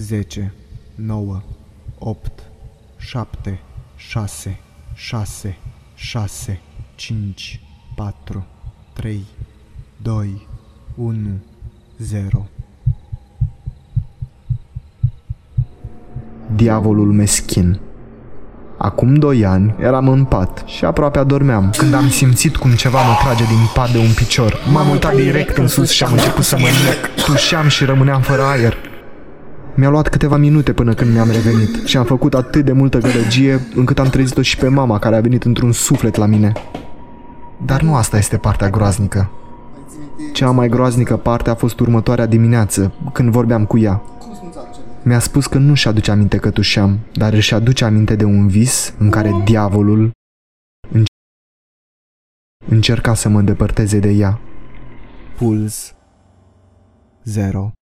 10, 9, 8, 7, 6, 6, 6, 5, 4, 3, 2, 1, 0. Diavolul meschin Acum doi ani eram în pat și aproape adormeam când am simțit cum ceva mă trage din pat de un picior. M-am uitat direct în sus și am început să mă nec. Tușeam și rămâneam fără aer. Mi-a luat câteva minute până când mi-am revenit și am făcut atât de multă gălăgie încât am trezit-o și pe mama care a venit într-un suflet la mine. Dar nu asta este partea groaznică. Cea mai groaznică parte a fost următoarea dimineață, când vorbeam cu ea. Mi-a spus că nu-și aduce aminte că tușeam, dar își aduce aminte de un vis în care diavolul încerca să mă îndepărteze de ea. Puls 0